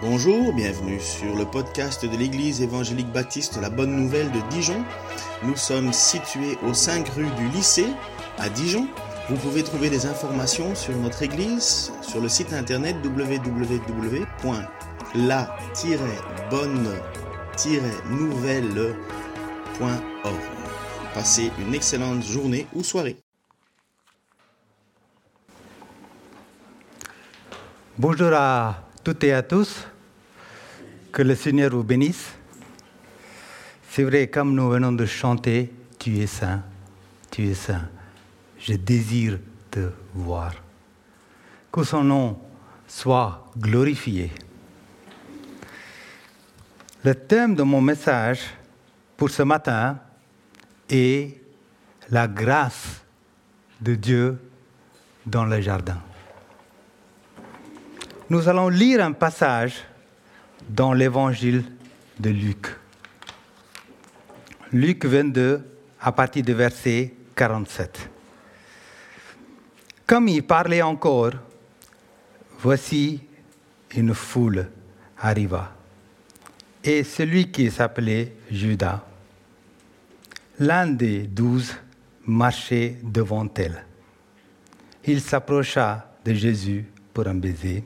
Bonjour, bienvenue sur le podcast de l'Église évangélique baptiste La Bonne Nouvelle de Dijon. Nous sommes situés aux 5 rues du lycée à Dijon. Vous pouvez trouver des informations sur notre Église sur le site internet www.la-bonne-nouvelle.org. Passez une excellente journée ou soirée. Bonjour à toutes et à tous. Que le Seigneur vous bénisse. C'est vrai, comme nous venons de chanter, tu es saint, tu es saint. Je désire te voir. Que son nom soit glorifié. Le thème de mon message pour ce matin est la grâce de Dieu dans le jardin nous allons lire un passage dans l'évangile de Luc. Luc 22, à partir du verset 47. Comme il parlait encore, voici une foule arriva. Et celui qui s'appelait Judas, l'un des douze, marchait devant elle. Il s'approcha de Jésus pour un baiser.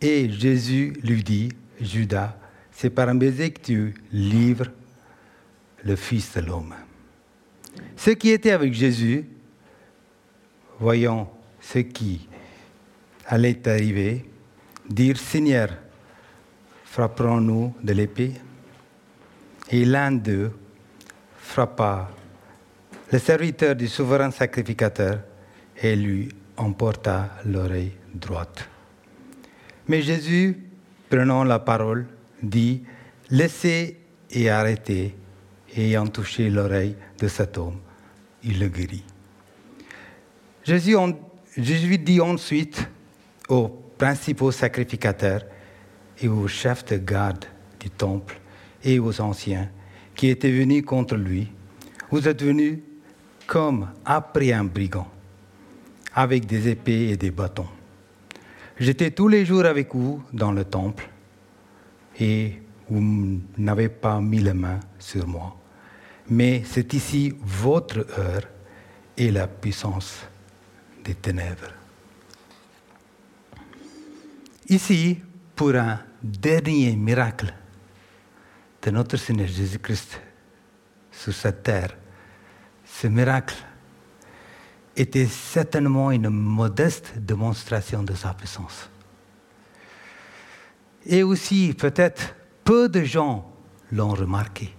Et Jésus lui dit, Judas, c'est par un baiser que tu livres le Fils de l'homme. Ceux qui étaient avec Jésus, voyant ce qui allait arriver, dirent, Seigneur, frapperons-nous de l'épée Et l'un d'eux frappa le serviteur du souverain sacrificateur et lui emporta l'oreille droite. Mais Jésus, prenant la parole, dit, laissez et arrêtez. Ayant touché l'oreille de cet homme, il le guérit. Jésus dit ensuite aux principaux sacrificateurs et aux chefs de garde du temple et aux anciens qui étaient venus contre lui, vous êtes venus comme après un brigand, avec des épées et des bâtons. J'étais tous les jours avec vous dans le temple et vous n'avez pas mis la main sur moi. Mais c'est ici votre heure et la puissance des ténèbres. Ici, pour un dernier miracle de notre Seigneur Jésus-Christ sur cette terre, ce miracle était certainement une modeste démonstration de sa puissance. Et aussi, peut-être, peu de gens l'ont remarqué.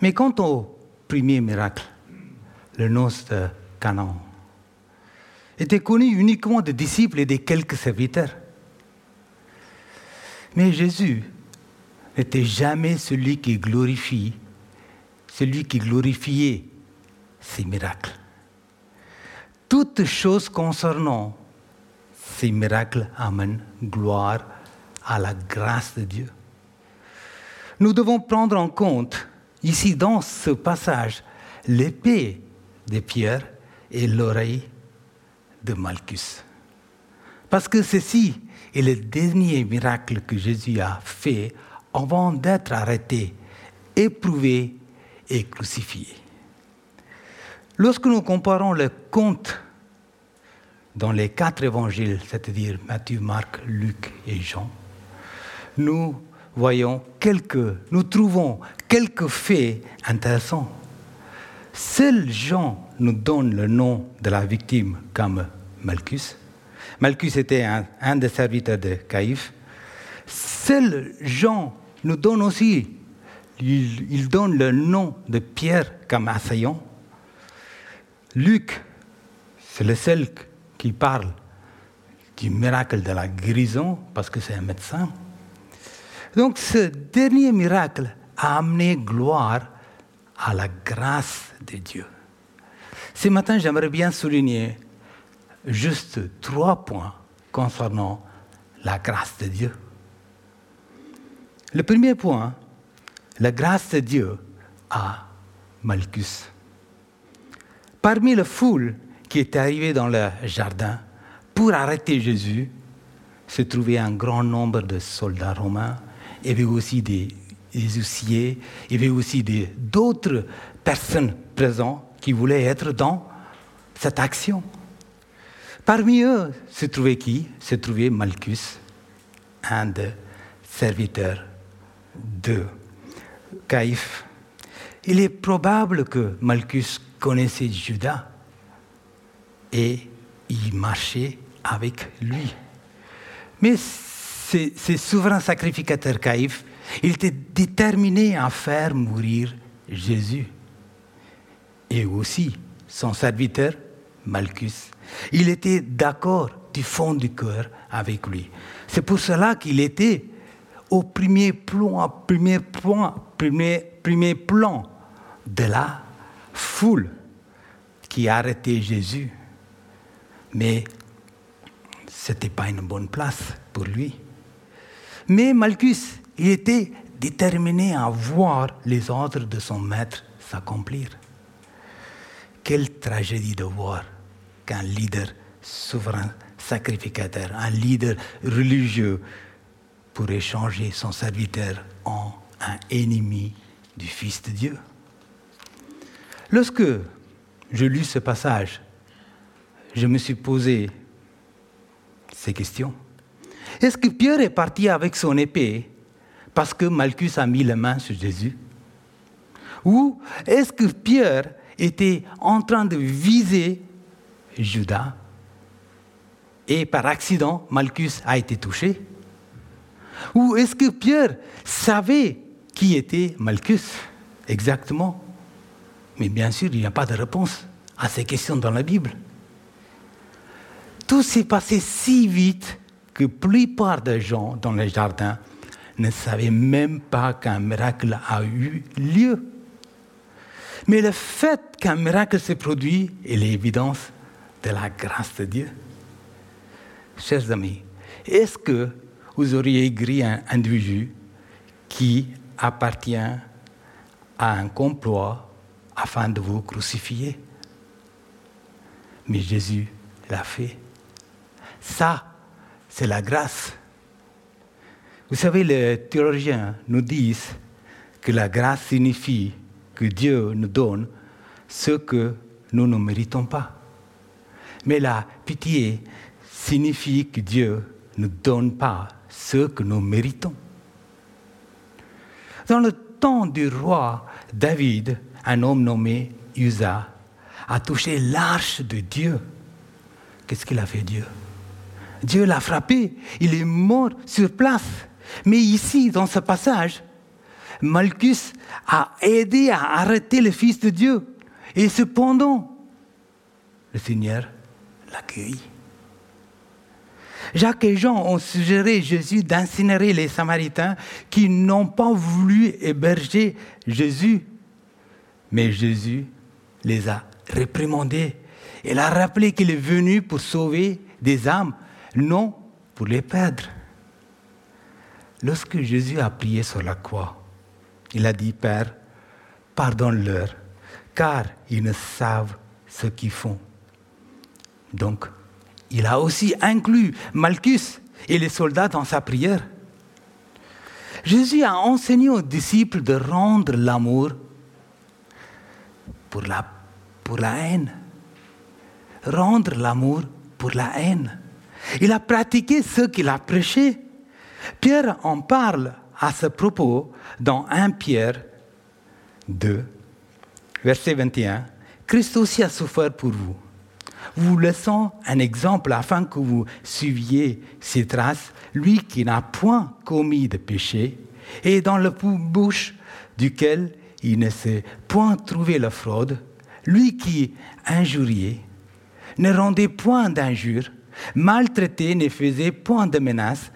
Mais quant au premier miracle, le noce de Canaan, était connu uniquement des disciples et des quelques serviteurs. Mais Jésus n'était jamais celui qui glorifie, celui qui glorifiait ces miracles toutes choses concernant ces miracles amènent gloire à la grâce de Dieu. Nous devons prendre en compte ici dans ce passage l'épée de Pierre et l'oreille de Malchus. Parce que ceci est le dernier miracle que Jésus a fait avant d'être arrêté, éprouvé et crucifié. Lorsque nous comparons le conte dans les quatre évangiles, c'est-à-dire Matthieu, Marc, Luc et Jean, nous trouvons quelques faits intéressants. Seul Jean nous donne le nom de la victime comme Malchus. Malchus était un, des serviteurs de Caïphe. Seul Jean nous donne aussi, il, il donne le nom de Pierre comme assaillant. Luc, c'est le seul qui parle du miracle de la guérison, parce que c'est un médecin. Donc ce dernier miracle a amené gloire à la grâce de Dieu. Ce matin, j'aimerais bien souligner juste trois points concernant la grâce de Dieu. Le premier point, la grâce de Dieu à Malchus. Parmi la foule qui était arrivé dans le jardin pour arrêter Jésus, se trouvait un grand nombre de soldats romains. Il y avait aussi des, des huissiers, il y avait aussi d'autres personnes présentes qui voulaient être dans cette action. Parmi eux se trouvait qui? Se trouvait Malchus, un des serviteurs de Caïphe. Il est probable que Malchus connaissait Judas et il marchait avec lui. Mais ces, souverains sacrificateurs Caïphe, il était déterminé à faire mourir Jésus. Et aussi son serviteur Malchus. Il était d'accord du fond du cœur avec lui. C'est pour cela qu'il était au premier plan, premier point, premier, premier plan de la foule qui a arrêté Jésus. Mais ce n'était pas une bonne place pour lui. Mais Malchus, il était déterminé à voir les ordres de son maître s'accomplir. Quelle tragédie de voir qu'un leader souverain, sacrificateur, un leader religieux pourrait changer son serviteur en un ennemi du Fils de Dieu. Lorsque je lus ce passage, je me suis posé ces questions. Est-ce que Pierre est parti avec son épée parce que Malchus a mis la main sur Jésus? Ou est-ce que Pierre était en train de viser Judas et par accident, Malchus a été touché? Ou est-ce que Pierre savait qui était Malchus exactement? Mais bien sûr, il n'y a pas de réponse à ces questions dans la Bible. Tout s'est passé si vite que la plupart des gens dans les jardins ne savaient même pas qu'un miracle a eu lieu. Mais le fait qu'un miracle s'est produit est l'évidence de la grâce de Dieu. Chers amis, est-ce que vous auriez écrit un individu qui appartient à un complot afin de vous crucifier? Mais Jésus l'a fait. Ça, c'est la grâce. Vous savez, les théologiens nous disent que la grâce signifie que Dieu nous donne ce que nous ne méritons pas. Mais la pitié signifie que Dieu ne donne pas ce que nous méritons. Dans le temps du roi David, un homme nommé Usa a touché l'arche de Dieu. Qu'est-ce qu'il a fait Dieu? Dieu l'a frappé, il est mort sur place. Mais ici, dans ce passage, Malchus a aidé à arrêter le Fils de Dieu. Et cependant, le Seigneur l'accueille. Jacques et Jean ont suggéré Jésus d'incinérer les Samaritains qui n'ont pas voulu héberger Jésus. Mais Jésus les a réprimandés. Il a rappelé qu'il est venu pour sauver des âmes, non pour les perdre. Lorsque Jésus a prié sur la croix, il a dit, Père, pardonne-leur, car ils ne savent ce qu'ils font. Donc, il a aussi inclus Malchus et les soldats dans sa prière. Jésus a enseigné aux disciples de rendre l'amour pour la, pour la haine. Rendre l'amour pour la haine. Il a pratiqué ce qu'il a prêché. Pierre en parle à ce propos dans 1 Pierre 2, verset 21. Christ aussi a souffert pour vous vous laissant un exemple afin que vous suiviez ses traces, lui qui n'a point commis de péché, et dans la bouche duquel il ne s'est point trouvé la fraude, lui qui injuriait, ne rendait point d'injures, maltraitait, ne faisait point de menaces,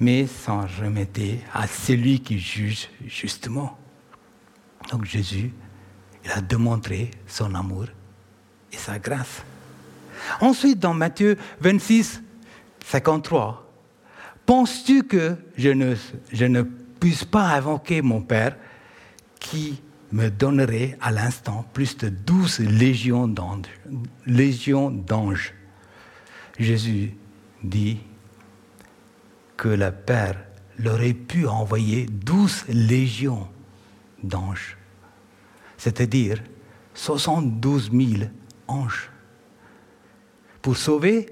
mais s'en remettait à celui qui juge justement. Donc Jésus, il a démontré son amour et sa grâce. Ensuite, dans Matthieu 26, 53, penses-tu que je ne, je ne puisse pas invoquer mon Père qui me donnerait à l'instant plus de douze légions d'anges? Jésus dit, que le Père leur ait pu envoyer douze légions d'anges, c'est-à-dire 72 000 anges, pour sauver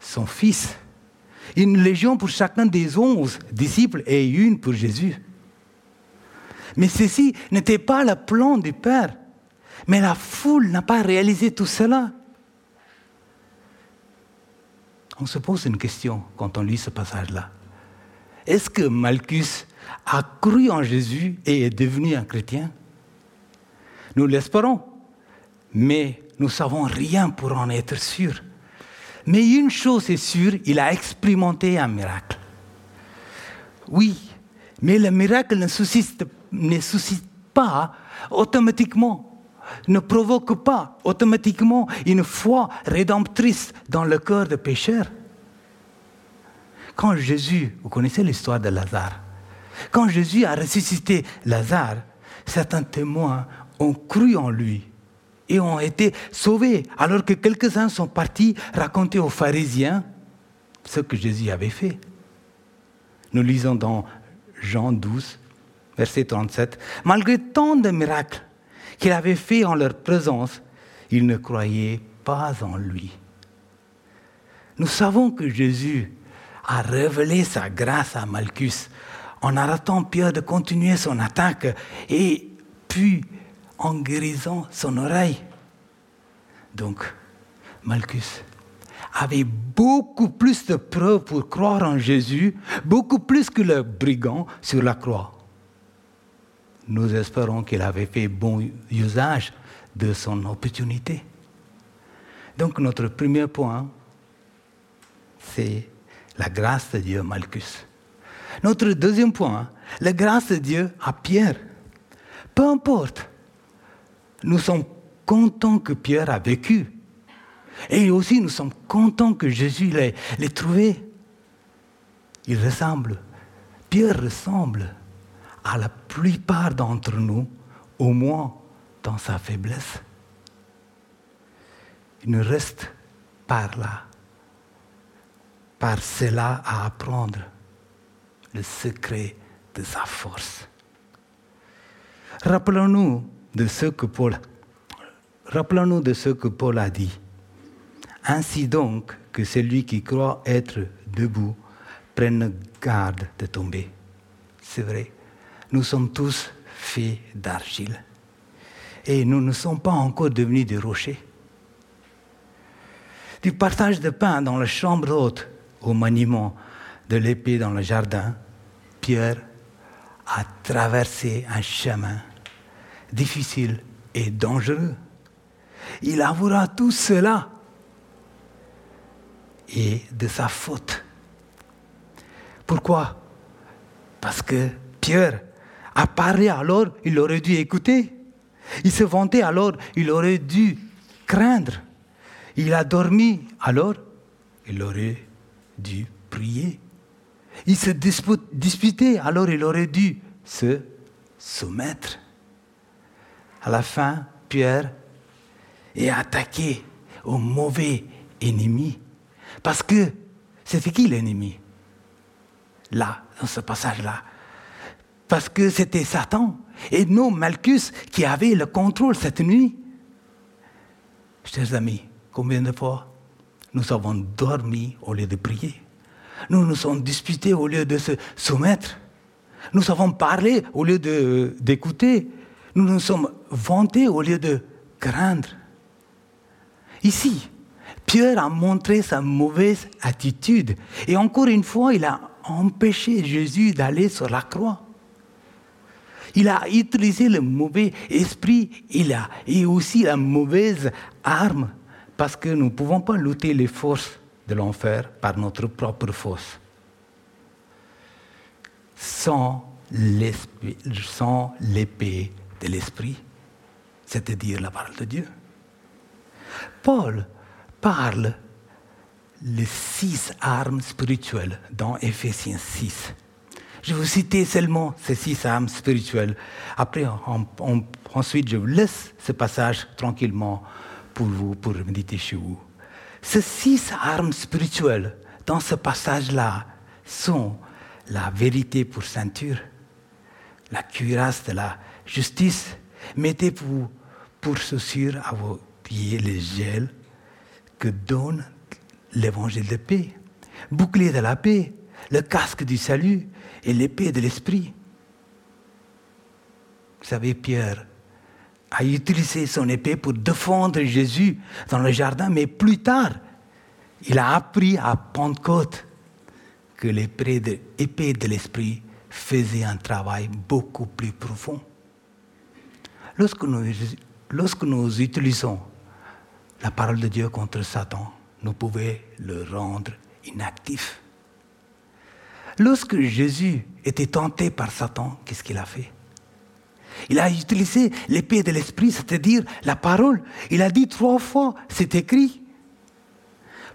son Fils. Une légion pour chacun des onze disciples et une pour Jésus. Mais ceci n'était pas le plan du Père. Mais la foule n'a pas réalisé tout cela. On se pose une question quand on lit ce passage-là. Est-ce que Malchus a cru en Jésus et est devenu un chrétien? Nous l'espérons, mais nous ne savons rien pour en être sûrs. Mais une chose est sûre, il a expérimenté un miracle. Oui, mais le miracle ne suscite, ne suscite pas automatiquement ne provoque pas automatiquement une foi rédemptrice dans le cœur des pécheurs. Quand Jésus, vous connaissez l'histoire de Lazare, quand Jésus a ressuscité Lazare, certains témoins ont cru en lui et ont été sauvés, alors que quelques-uns sont partis raconter aux pharisiens ce que Jésus avait fait. Nous lisons dans Jean 12, verset 37, Malgré tant de miracles, qu'il avait fait en leur présence, ils ne croyaient pas en lui. Nous savons que Jésus a révélé sa grâce à Malchus en arrêtant Pierre de continuer son attaque et puis en guérissant son oreille. Donc, Malchus avait beaucoup plus de preuves pour croire en Jésus, beaucoup plus que le brigand sur la croix nous espérons qu'il avait fait bon usage de son opportunité. Donc notre premier point, c'est la grâce de Dieu Malchus. Notre deuxième point, la grâce de Dieu à Pierre. Peu importe, nous sommes contents que Pierre a vécu. Et aussi, nous sommes contents que Jésus l'ait trouvé. Il ressemble, Pierre ressemble à la plupart d'entre nous, au moins dans sa faiblesse. Il nous reste par là, par cela à apprendre le secret de sa force. Rappelons-nous de ce que Paul, rappelons-nous de ce que Paul a dit. Ainsi donc que celui qui croit être debout prenne garde de tomber. C'est vrai nous sommes tous faits d'argile. Et nous ne sommes pas encore devenus des rochers. Du partage de pain dans la chambre haute au maniement de l'épée dans le jardin, Pierre a traversé un chemin difficile et dangereux. Il avouera tout cela et de sa faute. Pourquoi? Parce que Pierre a parlé alors, il aurait dû écouter. Il se vantait alors, il aurait dû craindre. Il a dormi alors, il aurait dû prier. Il se disputait alors, il aurait dû se soumettre. À la fin, Pierre est attaqué au mauvais ennemi. Parce que c'était qui l'ennemi? Là, dans ce passage-là, parce que c'était Satan et non Malchus qui avait le contrôle cette nuit. Chers amis, combien de fois nous avons dormi au lieu de prier? Nous nous sommes disputés au lieu de se soumettre Nous avons parlé au lieu d'écouter Nous nous sommes vantés au lieu de craindre Ici, Pierre a montré sa mauvaise attitude et encore une fois, il a empêché Jésus d'aller sur la croix. Il a utilisé le mauvais esprit il a, et aussi la mauvaise arme, parce que nous ne pouvons pas lutter les forces de l'enfer par notre propre force. Sans l'épée de l'esprit, c'est-à-dire la parole de Dieu. Paul parle les six armes spirituelles dans Éphésiens 6. Je vais vous citer seulement ces six âmes spirituelles. Après, ensuite, je vous laisse ce passage tranquillement pour vous, pour méditer chez vous. Ces six armes spirituelles, dans ce passage-là, sont la vérité pour ceinture, la cuirasse de la justice. Mettez pour, chaussures à vos pieds les gels que donne l'évangile de paix, bouclier de la paix, le casque du salut et l'épée de l'esprit. Vous savez, Pierre a utilisé son épée pour défendre Jésus dans le jardin, mais plus tard, il a appris à Pentecôte que l'épée de, l'esprit faisait un travail beaucoup plus profond. Lorsque nous, lorsque nous utilisons la parole de Dieu contre Satan, nous pouvons le rendre inactif. Lorsque Jésus était tenté par Satan, qu'est-ce qu'il a fait? Il a utilisé l'épée de l'esprit, c'est-à-dire la parole. Il a dit trois fois, c'est écrit.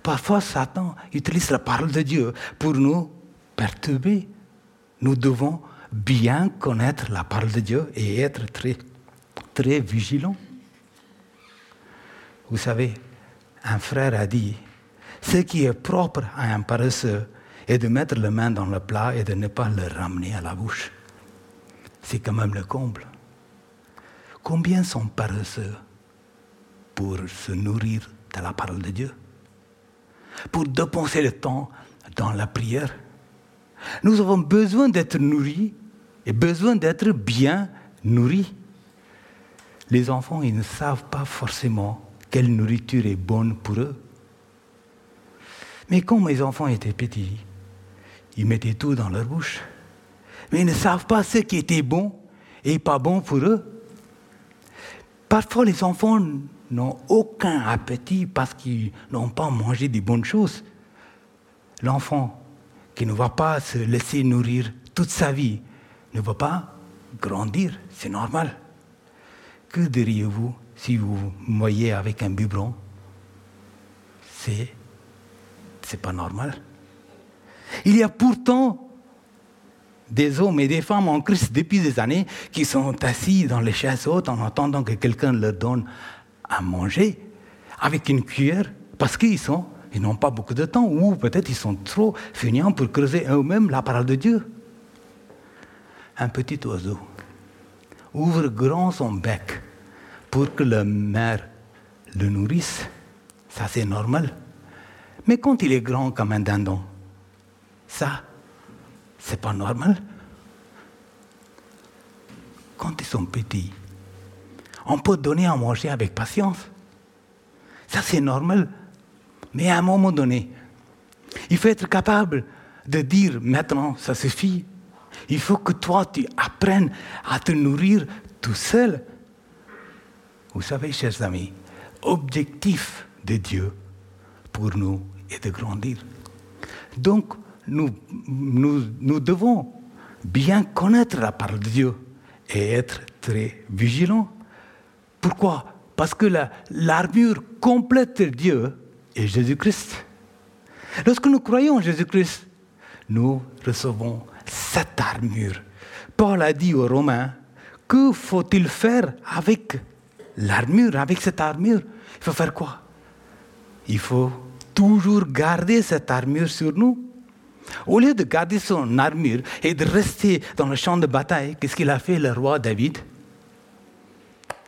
Parfois, Satan utilise la parole de Dieu pour nous perturber. Nous devons bien connaître la parole de Dieu et être très, très vigilants. Vous savez, un frère a dit, ce qui est propre à un paresseux est de mettre la main dans le plat et de ne pas le ramener à la bouche. C'est quand même le comble. Combien sont paresseux pour se nourrir de la parole de Dieu? Pour dépenser le temps dans la prière? Nous avons besoin d'être nourris et besoin d'être bien nourris. Les enfants, ils ne savent pas forcément quelle nourriture est bonne pour eux. Mais quand mes enfants étaient petits, ils mettaient tout dans leur bouche. Mais ils ne savent pas ce qui était bon et pas bon pour eux. Parfois, les enfants n'ont aucun appétit parce qu'ils n'ont pas mangé des bonnes choses. L'enfant qui ne va pas se laisser nourrir toute sa vie ne va pas grandir, c'est normal. Que diriez-vous si vous voyez avec un biberon, c'est c'est pas normal. Il y a pourtant des hommes et des femmes en Christ depuis des années qui sont assis dans les chaises hautes en attendant que quelqu'un leur donne à manger avec une cuillère parce qu'ils sont ils n'ont pas beaucoup de temps ou peut-être ils sont trop feignants pour creuser eux-mêmes la parole de Dieu. Un petit oiseau ouvre grand son bec pour que la mère le nourrisse. Ça, c'est normal. Mais quand il est grand comme un dindon, ça, c'est pas normal. Quand ils sont petits, on peut donner à manger avec patience. Ça, c'est normal. Mais à un moment donné, il faut être capable de dire maintenant, ça suffit. Il faut que toi, tu apprennes à te nourrir tout seul. Vous savez, chers amis, objectif de Dieu pour nous est de grandir. Donc, nous, devons bien connaître la parole de Dieu et être très vigilants. Pourquoi? Parce que l'armure complète de Dieu est Jésus-Christ. Lorsque nous croyons en Jésus-Christ, nous recevons cette armure. Paul a dit aux Romains, que faut-il faire avec l'armure, avec cette armure, il faut faire quoi? Il faut toujours garder cette armure sur nous. Au lieu de garder son armure et de rester dans le champ de bataille, qu'est-ce qu'il a fait le roi David?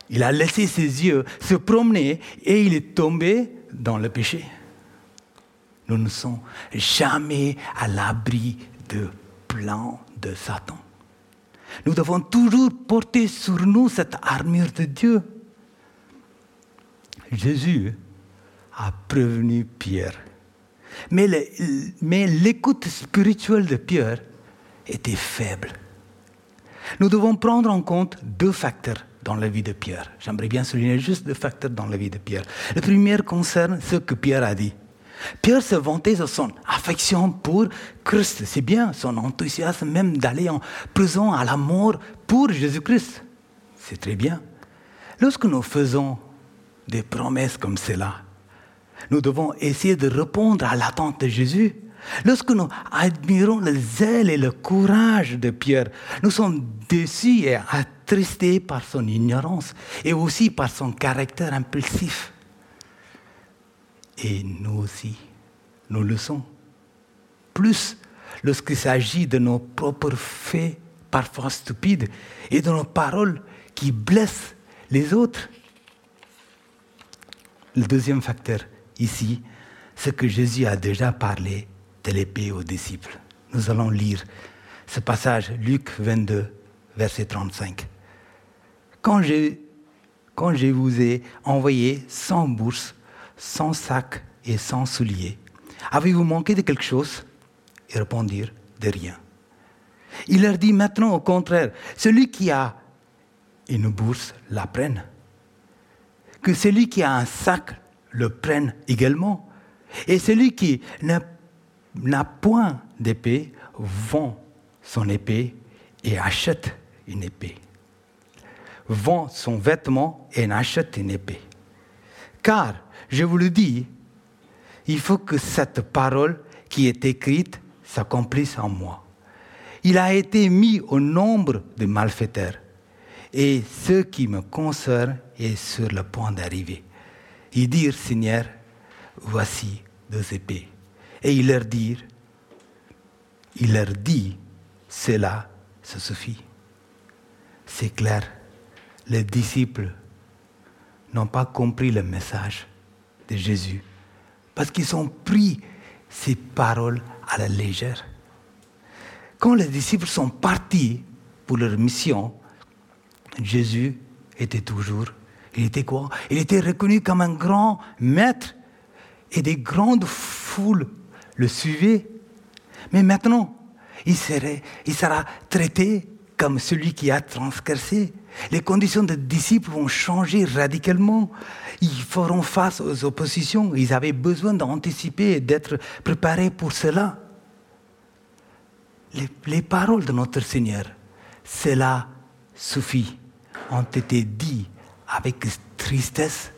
Il a laissé ses yeux se promener et il est tombé dans le péché. Nous ne sommes jamais à l'abri de plans de Satan. Nous devons toujours porter sur nous cette armure de Dieu. Jésus a prévenu Pierre. Mais l'écoute spirituelle de Pierre était faible. Nous devons prendre en compte deux facteurs dans la vie de Pierre. J'aimerais bien souligner juste deux facteurs dans la vie de Pierre. Le premier concerne ce que Pierre a dit. Pierre se vantait de son affection pour Christ. C'est bien son enthousiasme même d'aller en prison à la mort pour Jésus-Christ. C'est très bien. Lorsque nous faisons des promesses comme cela. Nous devons essayer de répondre à l'attente de Jésus. Lorsque nous admirons le zèle et le courage de Pierre, nous sommes déçus et attristés par son ignorance et aussi par son caractère impulsif. Et nous aussi, nous le sommes. Plus lorsqu'il s'agit de nos propres faits, parfois stupides, et de nos paroles qui blessent les autres. Le deuxième facteur ici, c'est que Jésus a déjà parlé de l'épée aux disciples. Nous allons lire ce passage, Luc 22, verset 35. Quand je, quand je vous ai envoyé sans bourse, sans sac et sans souliers, avez-vous manqué de quelque chose? Ils répondirent de rien. Il leur dit maintenant au contraire, celui qui a une bourse la prenne. Que celui qui a un sac le prenne également. Et celui qui n'a point d'épée vend son épée et achète une épée. Vend son vêtement et achète une épée. Car, je vous le dis, il faut que cette parole qui est écrite s'accomplisse en moi. Il a été mis au nombre des malfaiteurs et ce qui me concerne est sur le point d'arriver. Ils dirent, Seigneur, voici deux épées. Et il leur dit, il leur dit, cela, ça suffit. C'est clair, les disciples n'ont pas compris le message de Jésus parce qu'ils ont pris ces paroles à la légère. Quand les disciples sont partis pour leur mission, Jésus était toujours, il était quoi? Il était reconnu comme un grand maître et des grandes foules le suivaient. Mais maintenant, il, sera traité comme celui qui a transgressé. Les conditions des disciples vont changer radicalement. Ils feront face aux oppositions. Ils avaient besoin d'anticiper et d'être préparés pour cela. Les, paroles de notre Seigneur, cela suffit, ont été dites avec tristesse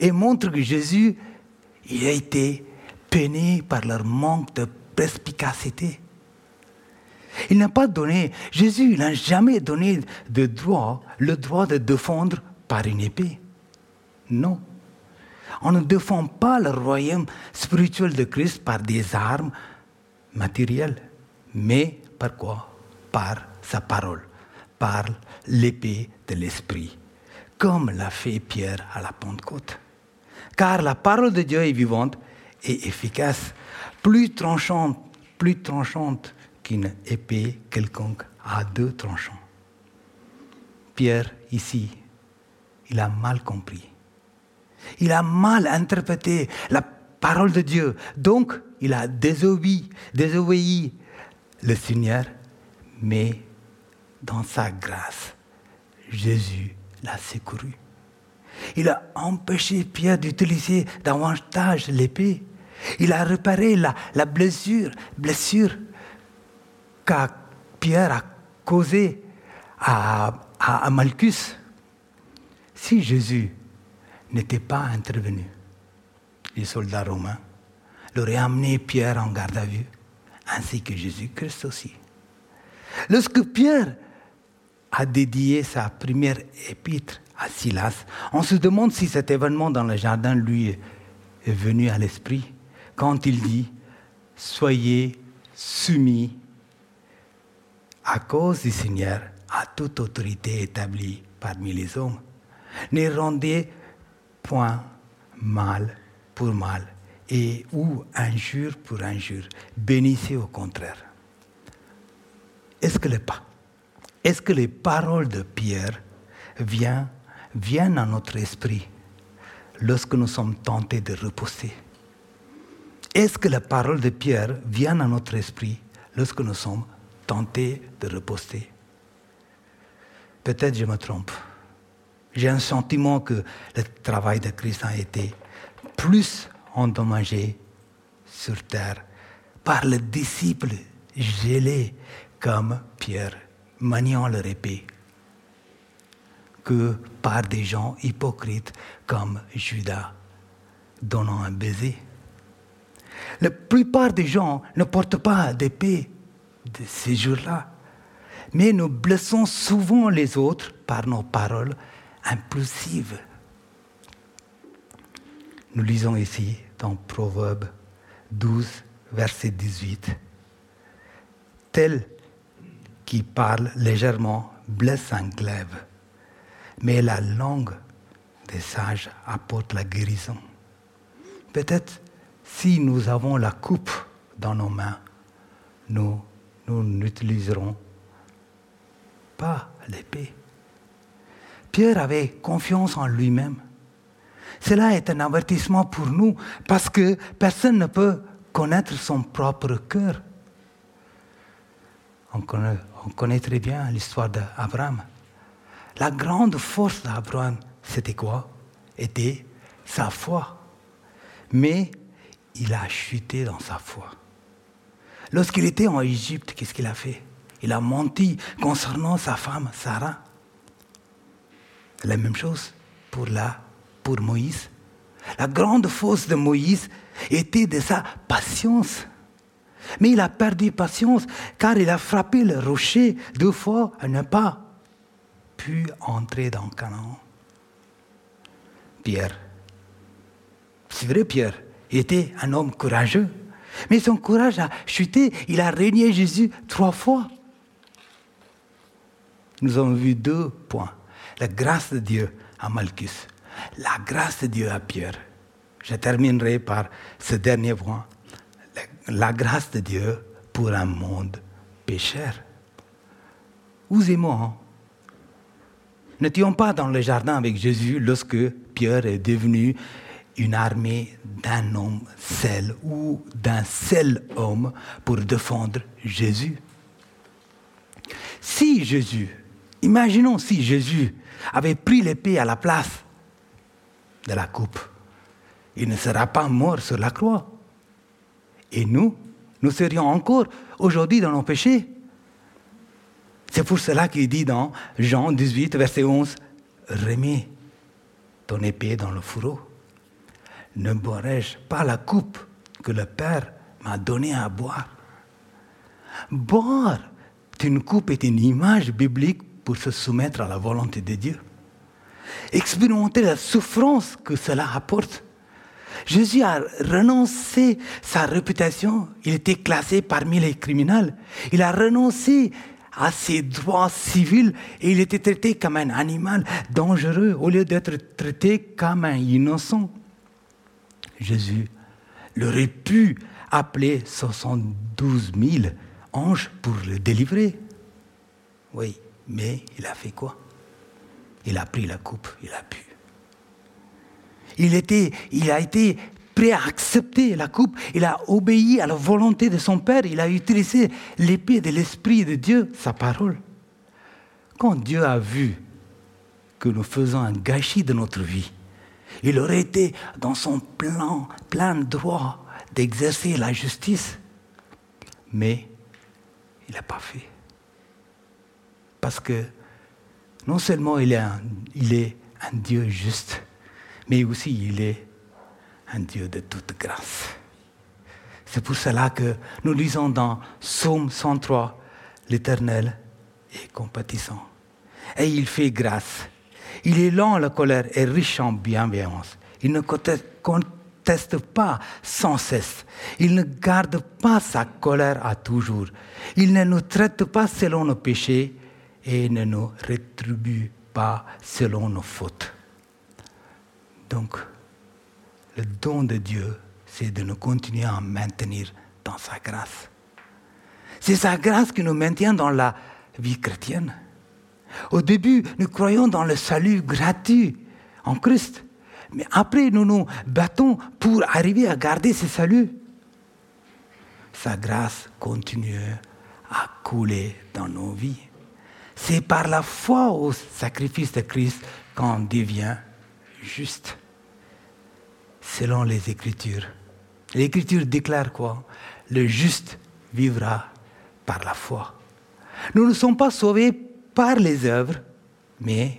et montrent que Jésus il a été peiné par leur manque de perspicacité. Il n'a pas donné, Jésus n'a jamais donné de droit, le droit de défendre par une épée. Non. On ne défend pas le royaume spirituel de Christ par des armes matérielles, mais par quoi? Par sa parole, par l'épée de l'esprit, comme l'a fait Pierre à la Pentecôte. Car la parole de Dieu est vivante et efficace, plus tranchante, plus tranchante qu'une épée quelconque à deux tranchants. Pierre, ici, il a mal compris. Il a mal interprété la parole de Dieu. Donc, il a désobéi, désobéi le Seigneur, mais dans sa grâce, Jésus l'a secouru. Il a empêché Pierre d'utiliser davantage l'épée. Il a réparé la, blessure, blessure que Pierre a causée à, à, à Malchus. Si Jésus n'était pas intervenu, les soldats romains l'auraient amené Pierre en garde à vue, ainsi que Jésus-Christ aussi. Lorsque Pierre a dédié sa première épître à Silas. On se demande si cet événement dans le jardin lui est venu à l'esprit quand il dit Soyez soumis à cause du Seigneur à toute autorité établie parmi les hommes. Ne rendez point mal pour mal et ou injure pour injure. Bénissez au contraire. Est-ce que, les, est-ce que les paroles de Pierre viennent à notre esprit lorsque nous sommes tentés de repousser. Est-ce que la parole de Pierre vient à notre esprit lorsque nous sommes tentés de reposter Peut-être je me trompe. J'ai un sentiment que le travail de Christ a été plus endommagé sur terre par les disciples gelés comme Pierre, maniant leur épée que par des gens hypocrites comme Judas, donnant un baiser. La plupart des gens ne portent pas d'épée de ces jours-là, mais nous blessons souvent les autres par nos paroles impulsives. Nous lisons ici dans Proverbe 12, verset 18. tel qui parle légèrement blesse un glaive, mais la langue des sages apporte la guérison. Peut-être si nous avons la coupe dans nos mains, nous, nous n'utiliserons pas l'épée. Pierre avait confiance en lui-même. Cela est un avertissement pour nous parce que personne ne peut connaître son propre cœur. On connaît, on connaît très bien l'histoire d'Abraham. La grande force d'Abraham, c'était quoi? Était sa foi. Mais il a chuté dans sa foi. Lorsqu'il était en Égypte, qu'est-ce qu'il a fait? Il a menti concernant sa femme, Sarah. La même chose pour, la, pour Moïse. La grande force de Moïse était de sa patience. Mais il a perdu patience car il a frappé le rocher deux fois et n'a pas pu entrer dans Canaan. Pierre, c'est vrai Pierre, il était un homme courageux, mais son courage a chuté, il a régné Jésus trois fois. Nous avons vu deux points. La grâce de Dieu à Malchus, la grâce de Dieu à Pierre. Je terminerai par ce dernier point. La grâce de Dieu pour un monde pécheur. Vous et moi, hein? n'étions pas dans le jardin avec Jésus lorsque Pierre est devenu une armée d'un homme seul ou d'un seul homme pour défendre Jésus. Si Jésus, imaginons si Jésus avait pris l'épée à la place de la coupe, il ne sera pas mort sur la croix. Et nous, nous serions encore aujourd'hui dans nos péchés. C'est pour cela qu'il dit dans Jean 18, verset 11, Remets ton épée dans le fourreau. Ne boirai-je pas la coupe que le Père m'a donnée à boire? Boire une coupe est une image biblique pour se soumettre à la volonté de Dieu. Expérimenter la souffrance que cela apporte. Jésus a renoncé sa réputation. Il était classé parmi les criminels. Il a renoncé à ses droits civils et il était traité comme un animal dangereux au lieu d'être traité comme un innocent. Jésus l'aurait pu appeler 72 000 anges pour le délivrer. Oui, mais il a fait quoi? Il a pris la coupe, il a pu. Il, a été prêt à accepter la coupe, il a obéi à la volonté de son Père, il a utilisé l'épée de l'Esprit de Dieu, sa parole. Quand Dieu a vu que nous faisons un gâchis de notre vie, il aurait été dans son plan, plein droit d'exercer la justice. Mais il n'a pas fait. Parce que non seulement il est un Dieu juste, mais aussi il est un Dieu de toute grâce. C'est pour cela que nous lisons dans Psaume 103, l'Éternel est compatissant. Et il fait grâce. Il est lent à la colère et riche en bienveillance. Il ne conteste pas sans cesse. Il ne garde pas sa colère à toujours. Il ne nous traite pas selon nos péchés et ne nous rétribue pas selon nos fautes. Donc, le don de Dieu, c'est de nous continuer à maintenir dans sa grâce. C'est sa grâce qui nous maintient dans la vie chrétienne. Au début, nous croyons dans le salut gratuit en Christ. Mais après, nous nous battons pour arriver à garder ce salut. Sa grâce continue à couler dans nos vies. C'est par la foi au sacrifice de Christ qu'on devient juste. Selon les Écritures. L'Écriture déclare quoi? Le juste vivra par la foi. Nous ne sommes pas sauvés par les œuvres, mais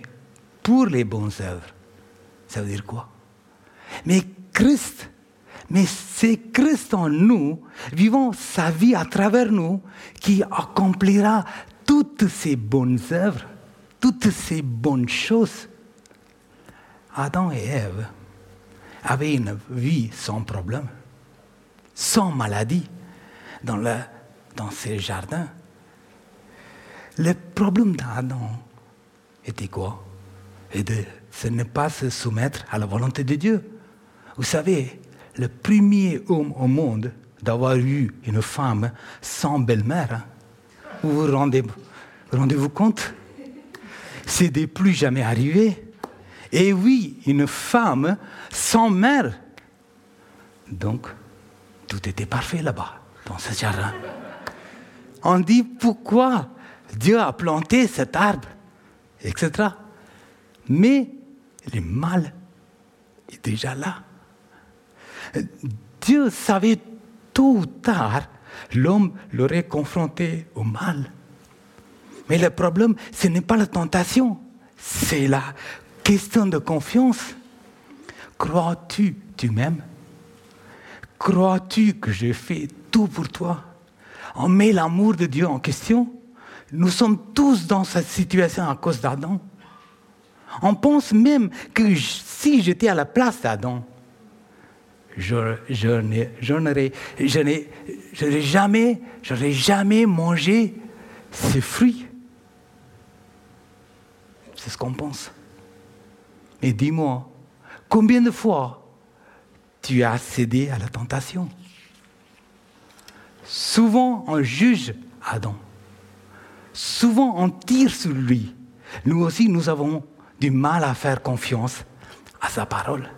pour les bonnes œuvres. Ça veut dire quoi? Mais Christ, mais c'est Christ en nous, vivant sa vie à travers nous, qui accomplira toutes ces bonnes œuvres, toutes ces bonnes choses. Adam et Ève avaient une vie sans problème, sans maladie, dans, le, dans ces jardins Le problème d'Adam était quoi? Et de, Ce n'est pas se soumettre à la volonté de Dieu. Vous savez, le premier homme au monde d'avoir eu une femme sans belle-mère, hein, vous vous rendez, rendez-vous compte? C'est des plus jamais arrivé. Et oui, une femme sans mère. Donc, tout était parfait là-bas, dans ce jardin. On dit pourquoi Dieu a planté cet arbre, etc. Mais le mal est déjà là. Dieu savait tôt ou tard, l'homme l'aurait confronté au mal. Mais le problème, ce n'est pas la tentation, c'est la question de confiance. Crois-tu, tu m'aimes Crois-tu que j'ai fait tout pour toi? On met l'amour de Dieu en question. Nous sommes tous dans cette situation à cause d'Adam. On pense même que si j'étais à la place d'Adam, je, n'aurais jamais, jamais mangé ces fruits. C'est ce qu'on pense. Mais dis-moi, combien de fois tu as cédé à la tentation? Souvent, on juge Adam. Souvent, on tire sur lui. Nous aussi, nous avons du mal à faire confiance à sa parole.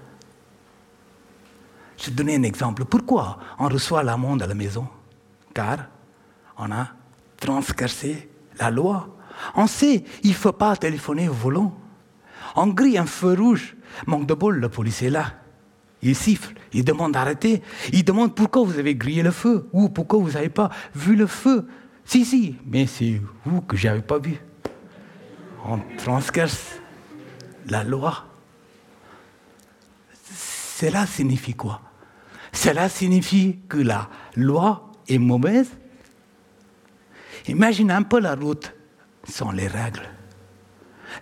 Je vais donner un exemple. Pourquoi on reçoit l'amende à la maison? Car on a transgressé la loi. On sait, il ne faut pas téléphoner au volant. On grille un feu rouge. Manque de bol, le policier est là. Il siffle, il demande d'arrêter. Il demande pourquoi vous avez grillé le feu ou pourquoi vous n'avez pas vu le feu. Si, si, mais c'est vous que je n'avais pas vu. On transgresse la loi. Cela signifie quoi? Cela signifie que la loi est mauvaise? Imagine un peu la route sans les règles.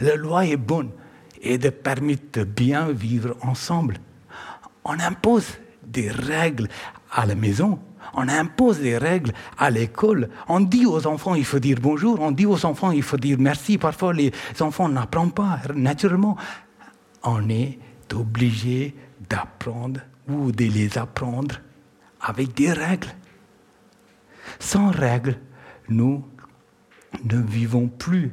La loi est bonne et de permettre de bien vivre ensemble. On impose des règles à la maison, on impose des règles à l'école. On dit aux enfants il faut dire bonjour, on dit aux enfants il faut dire merci. Parfois les enfants n'apprennent pas naturellement. On est obligé d'apprendre ou de les apprendre avec des règles. Sans règles, nous ne vivons plus.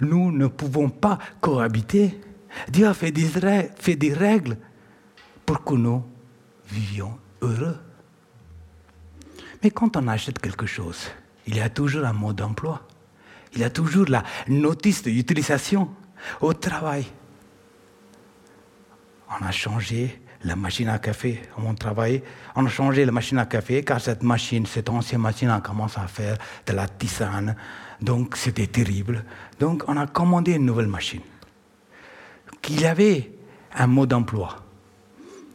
Nous ne pouvons pas cohabiter. Dieu a fait des, règles pour que nous vivions heureux. Mais quand on achète quelque chose, il y a toujours un mode d'emploi. Il y a toujours la notice d'utilisation au travail. On a changé la machine à café travail. On a changé la machine à café car cette machine, cette ancienne machine, a commencé à faire de la tisane. Donc c'était terrible. Donc on a commandé une nouvelle machine. Il y avait un mot d'emploi.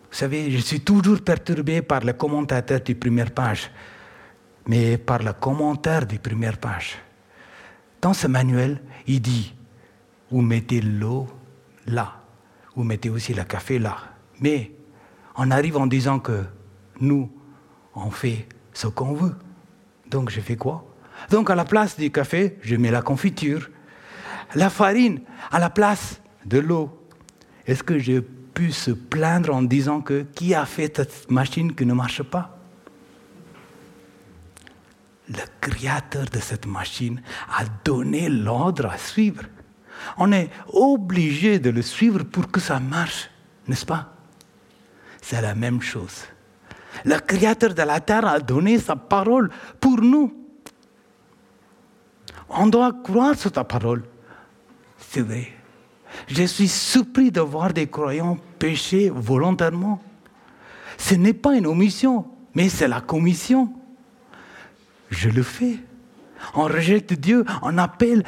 Vous savez, je suis toujours perturbé par le commentateur du première page, mais par le commentaire du première page. Dans ce manuel, il dit, vous mettez l'eau là, vous mettez aussi le café là. Mais on arrive en disant que nous, on fait ce qu'on veut. Donc je fais quoi? Donc à la place du café, je mets la confiture. La farine, à la place de l'eau. Est-ce que j'ai pu se plaindre en disant que qui a fait cette machine qui ne marche pas? Le créateur de cette machine a donné l'ordre à suivre. On est obligé de le suivre pour que ça marche, n'est-ce pas? C'est la même chose. Le Créateur de la terre a donné sa parole pour nous. On doit croire sur ta parole. C'est vrai. Je suis surpris de voir des croyants pécher volontairement. Ce n'est pas une omission, mais c'est la commission. Je le fais. On rejette Dieu, on appelle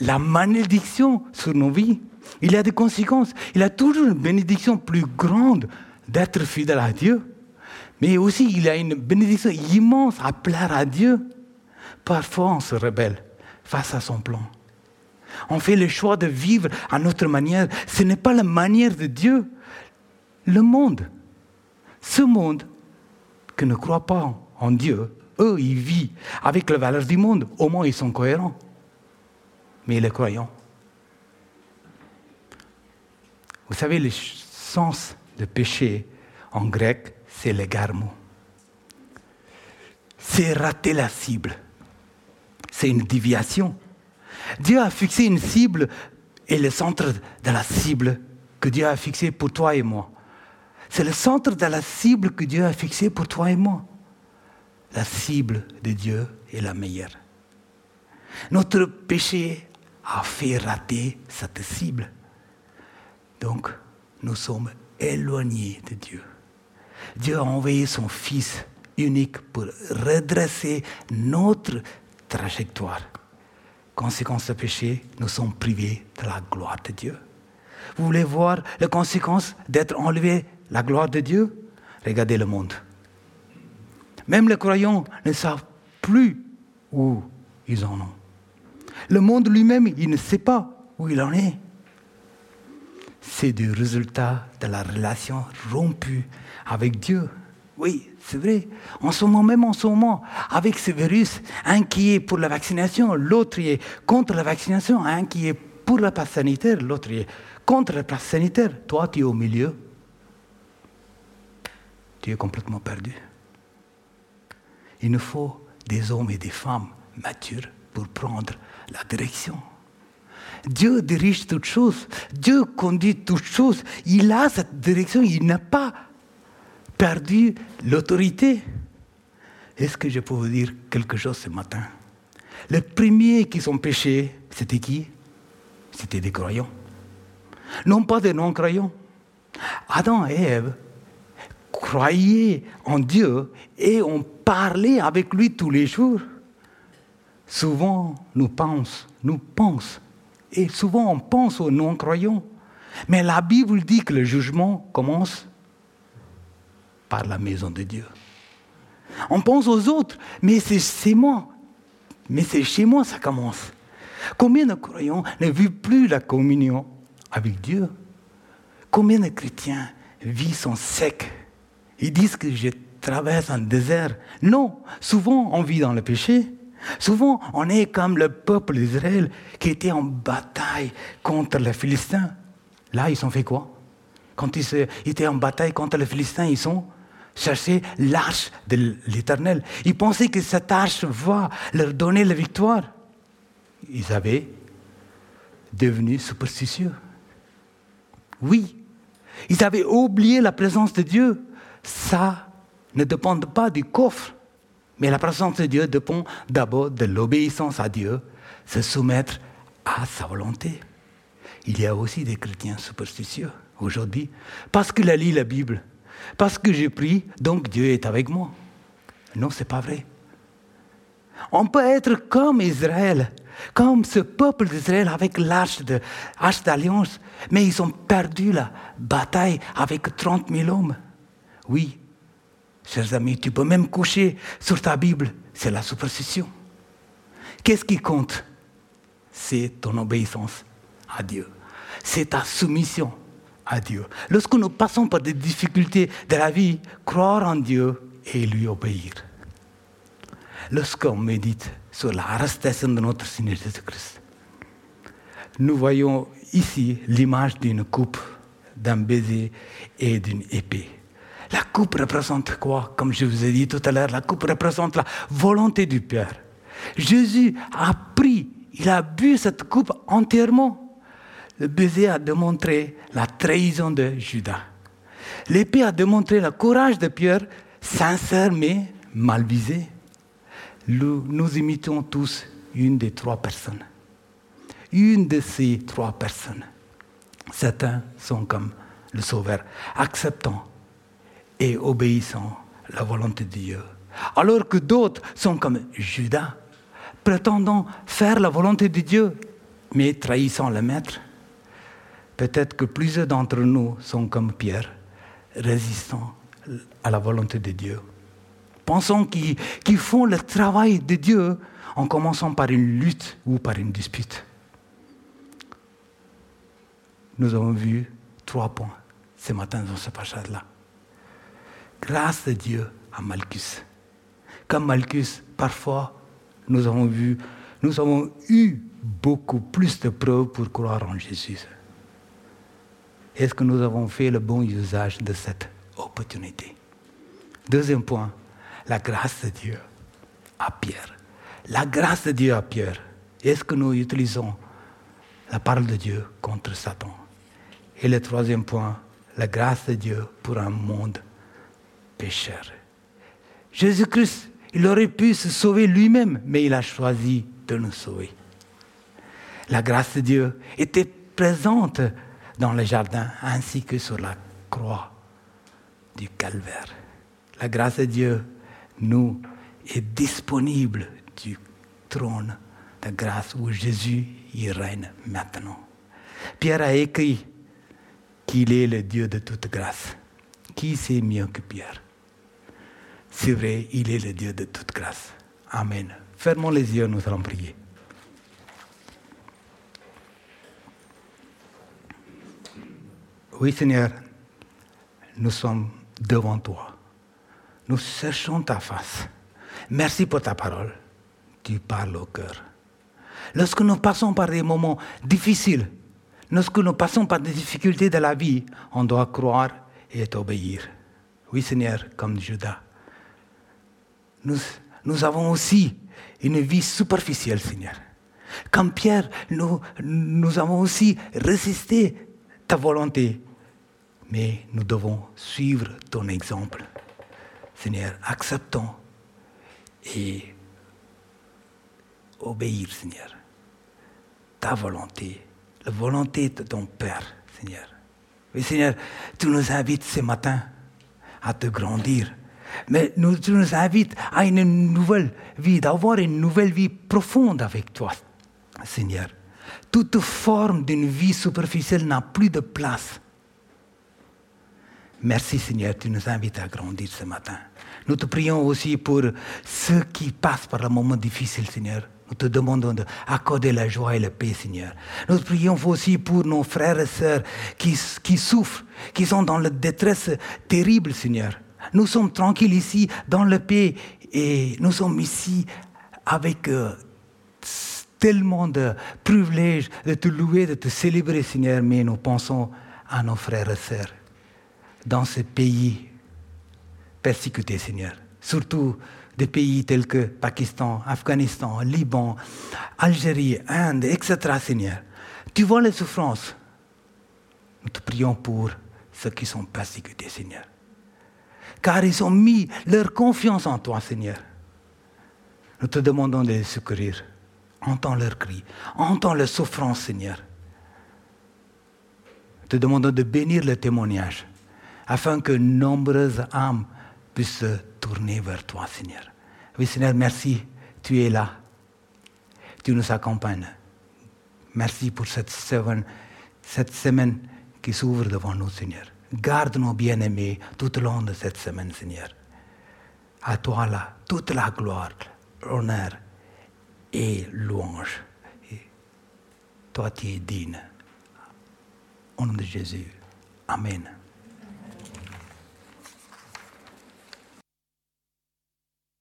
la malédiction sur nos vies. Il y a des conséquences. Il y a toujours une bénédiction plus grande d'être fidèle à Dieu, mais aussi il a une bénédiction immense à plaire à Dieu. Parfois, on se rebelle face à son plan. On fait le choix de vivre à notre manière. Ce n'est pas la manière de Dieu. Le monde, ce monde qui ne croit pas en Dieu, eux, ils vivent avec les valeurs du monde. Au moins, ils sont cohérents. mais les croyants. Vous savez, le sens de péché en grec, c'est l'égarement. C'est rater la cible. C'est une déviation. Dieu a fixé une cible et le centre de la cible que Dieu a fixé pour toi et moi. C'est le centre de la cible que Dieu a fixé pour toi et moi. La cible de Dieu est la meilleure. Notre péché a fait rater cette cible. Donc, nous sommes éloignés de Dieu. Dieu a envoyé son Fils unique pour redresser notre trajectoire. Conséquence de péché, nous sommes privés de la gloire de Dieu. Vous voulez voir les conséquences d'être enlevé la gloire de Dieu? Regardez le monde. Même les croyants ne savent plus où ils en ont. Le monde lui-même, il ne sait pas où il en est. C'est du résultat de la relation rompue avec Dieu. Oui, c'est vrai. En ce moment, même en ce moment, avec ce virus, un qui est pour la vaccination, l'autre est contre la vaccination, un qui est pour la passe sanitaire, l'autre est contre la passe sanitaire. Toi, tu es au milieu. Tu es complètement perdu. Il nous faut des hommes et des femmes matures pour prendre la direction. Dieu dirige toutes choses. Dieu conduit toutes choses. Il a cette direction. Il n'a pas perdu l'autorité. Est-ce que je peux vous dire quelque chose ce matin? Les premiers qui sont péchés, c'était qui? C'était des croyants. Non pas des non-croyants. Adam et Ève croyaient en Dieu et ont parlé avec lui tous les jours. Souvent, nous pensons, nous pensons, et souvent on pense aux non-croyants. Mais la Bible dit que le jugement commence par la maison de Dieu. On pense aux autres, mais c'est moi. Mais c'est chez moi ça commence. Combien de croyants ne vivent plus la communion avec Dieu? Combien de chrétiens vivent son sec? Ils disent que je traverse un désert. Non, souvent on vit dans le péché. Souvent on est comme le peuple d'Israël qui était en bataille contre les Philistins. Là, ils ont fait quoi? Quand ils étaient en bataille contre les Philistins, ils ont cherché l'arche de l'Éternel. Ils pensaient que cette arche va leur donner la victoire. Ils avaient devenu superstitieux. Oui, ils avaient oublié la présence de Dieu. Ça ne dépend pas du coffre, mais la présence de Dieu dépend d'abord de l'obéissance à Dieu, se soumettre à sa volonté. Il y a aussi des chrétiens superstitieux aujourd'hui, parce qu'il a lu la Bible, parce que j'ai prie, donc Dieu est avec moi. Non, c'est pas vrai. On peut être comme Israël, comme ce peuple d'Israël avec l'arche d'alliance, mais ils ont perdu la bataille avec 30 000 hommes. Oui, chers amis, tu peux même coucher sur ta Bible, c'est la superstition. Qu'est-ce qui compte? C'est ton obéissance à Dieu, c'est ta soumission à Dieu. Lorsque nous passons par des difficultés de la vie, croire en Dieu et lui obéir. Lorsqu'on médite sur l'arrestation de notre Seigneur Jésus-Christ, nous voyons ici l'image d'une coupe, d'un baiser et d'une épée. La coupe représente quoi? Comme je vous ai dit tout à l'heure, la coupe représente la volonté du Père. Jésus a pris, il a bu cette coupe entièrement le baiser a démontré la trahison de Judas. L'épée a démontré le courage de Pierre, sincère mais mal visé. Nous, imitons tous une des trois personnes. Une de ces trois personnes. Certains sont comme le Sauveur, acceptant et obéissant la volonté de Dieu. Alors que d'autres sont comme Judas, prétendant faire la volonté de Dieu, mais trahissant le Maître. Peut-être que plusieurs d'entre nous sont comme Pierre, résistants à la volonté de Dieu. Pensons qu'ils font le travail de Dieu en commençant par une lutte ou par une dispute. Nous avons vu trois points ce matin dans ce passage-là. Grâce de Dieu à Malchus. Comme Malchus, parfois, nous avons vu, nous avons eu beaucoup plus de preuves pour croire en Jésus. Est-ce que nous avons fait le bon usage de cette opportunité? Deuxième point, la grâce de Dieu à Pierre. La grâce de Dieu à Pierre. Est-ce que nous utilisons la parole de Dieu contre Satan? Et le troisième point, la grâce de Dieu pour un monde pécheur. Jésus-Christ, il aurait pu se sauver lui-même, mais il a choisi de nous sauver. La grâce de Dieu était présente dans le jardin ainsi que sur la croix du calvaire. La grâce de Dieu nous est disponible du trône de grâce où Jésus y règne maintenant. Pierre a écrit qu'il est le Dieu de toute grâce. Qui sait mieux que Pierre? C'est vrai, il est le Dieu de toute grâce. Amen. Fermons les yeux, nous allons prier. Oui Seigneur, nous sommes devant toi. Nous cherchons ta face. Merci pour ta parole. Tu parles au cœur. Lorsque nous passons par des moments difficiles, lorsque nous passons par des difficultés de la vie, on doit croire et t'obéir. Oui Seigneur, comme Judas. Nous, nous avons aussi une vie superficielle, Seigneur. Comme Pierre, nous, nous avons aussi résisté ta volonté. Mais nous devons suivre ton exemple. Seigneur, acceptons et obéir, Seigneur. Ta volonté, la volonté de ton Père, Seigneur. Oui, Seigneur, tu nous invites ce matin à te grandir. Mais nous, tu nous invites à une nouvelle vie, d'avoir une nouvelle vie profonde avec toi, Seigneur. Toute forme d'une vie superficielle n'a plus de place. Merci Seigneur, tu nous invites à grandir ce matin. Nous te prions aussi pour ceux qui passent par un moment difficile, Seigneur. Nous te demandons d'accorder la joie et la paix, Seigneur. Nous prions aussi pour nos frères et sœurs qui, qui souffrent, qui sont dans la détresse terrible, Seigneur. Nous sommes tranquilles ici, dans la paix, et nous sommes ici avec euh, tellement de privilèges de te louer, de te célébrer, Seigneur, mais nous pensons à nos frères et sœurs dans ce pays persécuté, Seigneur. Surtout des pays tels que Pakistan, Afghanistan, Liban, Algérie, Inde, etc., Seigneur. Tu vois les souffrances. Nous te prions pour ceux qui sont persécutés, Seigneur. Car ils ont mis leur confiance en toi, Seigneur. Nous te demandons de les secourir. Entends leurs cris, entends leurs souffrances, Seigneur. Nous te demandons de bénir le témoignage afin que nombreuses âmes puissent se tourner vers toi, Seigneur. Oui, Seigneur, merci, tu es là. Tu nous accompagnes. Merci pour cette semaine, qui s'ouvre devant nous, Seigneur. Garde nos bien-aimés tout au long de cette semaine, Seigneur. À toi, là, toute la gloire, l'honneur et louange. toi, tu es digne. Au nom de Jésus. Amen.